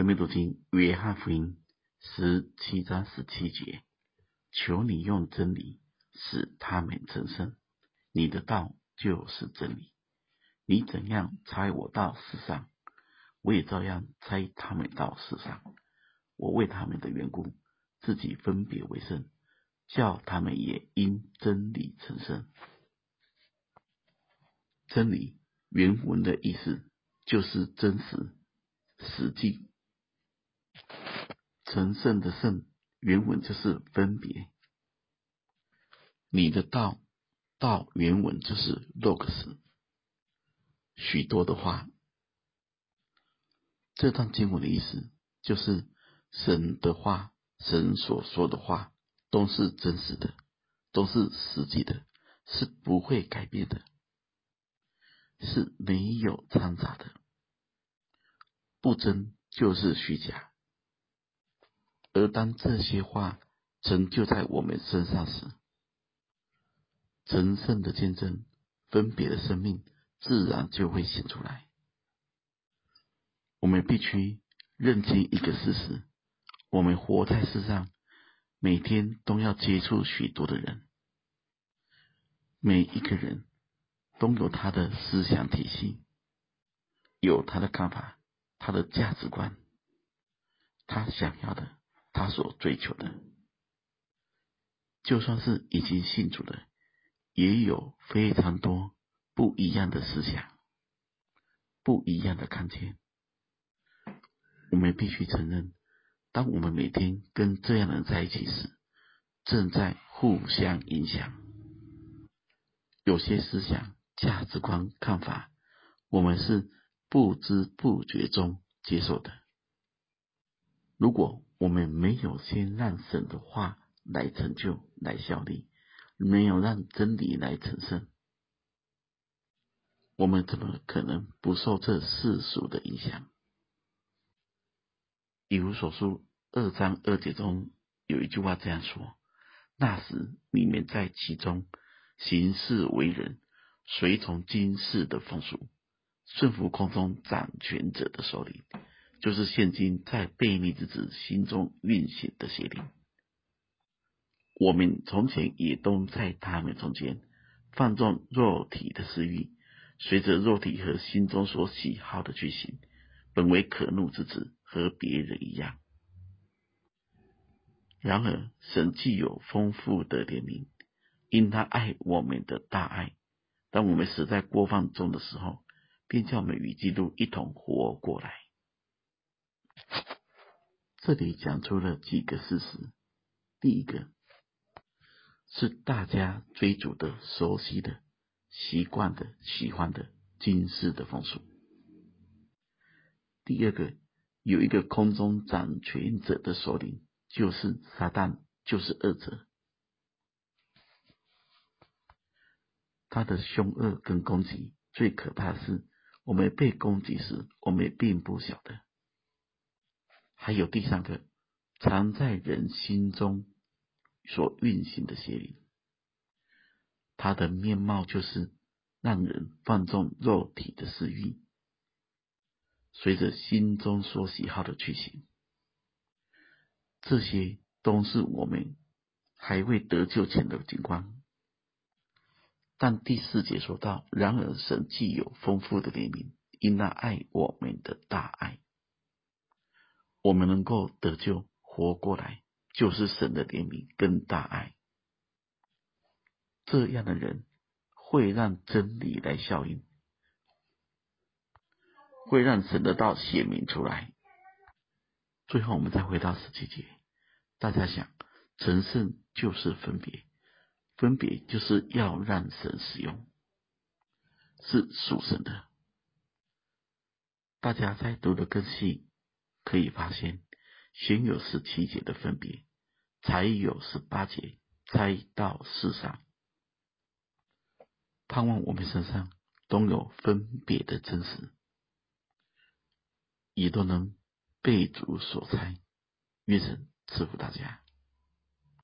生命读经约翰福音十七章十七节，求你用真理使他们成圣，你的道就是真理。你怎样差我到世上，我也照样差他们到世上。我为他们的缘故，自己分别为圣，叫他们也因真理成圣。真理原文的意思就是真实、实际。成圣的圣原文就是分别。你的道，道原文就是 logos，许多的话。这段经文的意思就是神的话，神所说的话都是真实的，都是实际的，是不会改变的，是没有掺杂的，不真就是虚假。而当这些话成就在我们身上时，神圣的见证、分别的生命自然就会显出来。我们必须认清一个事实：我们活在世上，每天都要接触许多的人，每一个人都有他的思想体系，有他的看法、他的价值观，他想要的。他所追求的，就算是已经信主的，也有非常多不一样的思想，不一样的看见。我们必须承认，当我们每天跟这样的人在一起时，正在互相影响。有些思想、价值观、看法，我们是不知不觉中接受的。如果我们没有先让神的话来成就、来效力，没有让真理来成圣，我们怎么可能不受这世俗的影响？以弗所书二章二节中有一句话这样说：“那时你们在其中行事为人，随从今世的风俗，顺服空中掌权者的首领。”就是现今在悖逆之子心中运行的邪灵，我们从前也都在他们中间放纵肉体的私欲，随着肉体和心中所喜好的去行，本为可怒之子，和别人一样。然而，神既有丰富的怜悯，因他爱我们的大爱，当我们死在过犯中的时候，便叫我们与基督一同活过来。这里讲出了几个事实。第一个是大家追逐的、熟悉的、习惯的、喜欢的今世的风俗。第二个，有一个空中掌权者的首领，就是撒旦，就是恶者。他的凶恶跟攻击，最可怕的是，我们被攻击时，我们并不晓得。还有第三个，藏在人心中所运行的邪灵，它的面貌就是让人放纵肉体的私欲，随着心中所喜好的去行。这些都是我们还未得救前的景观。但第四节说到，然而神既有丰富的怜悯，因那爱我们的大爱。我们能够得救、活过来，就是神的怜悯跟大爱。这样的人会让真理来效应，会让神的道显明出来。最后，我们再回到十七节，大家想，成圣就是分别，分别就是要让神使用，是属神的。大家再读的更细。可以发现，先有十七节的分别，才有十八节猜到世上。盼望我们身上都有分别的真实，也都能被主所猜。愿神赐福大家。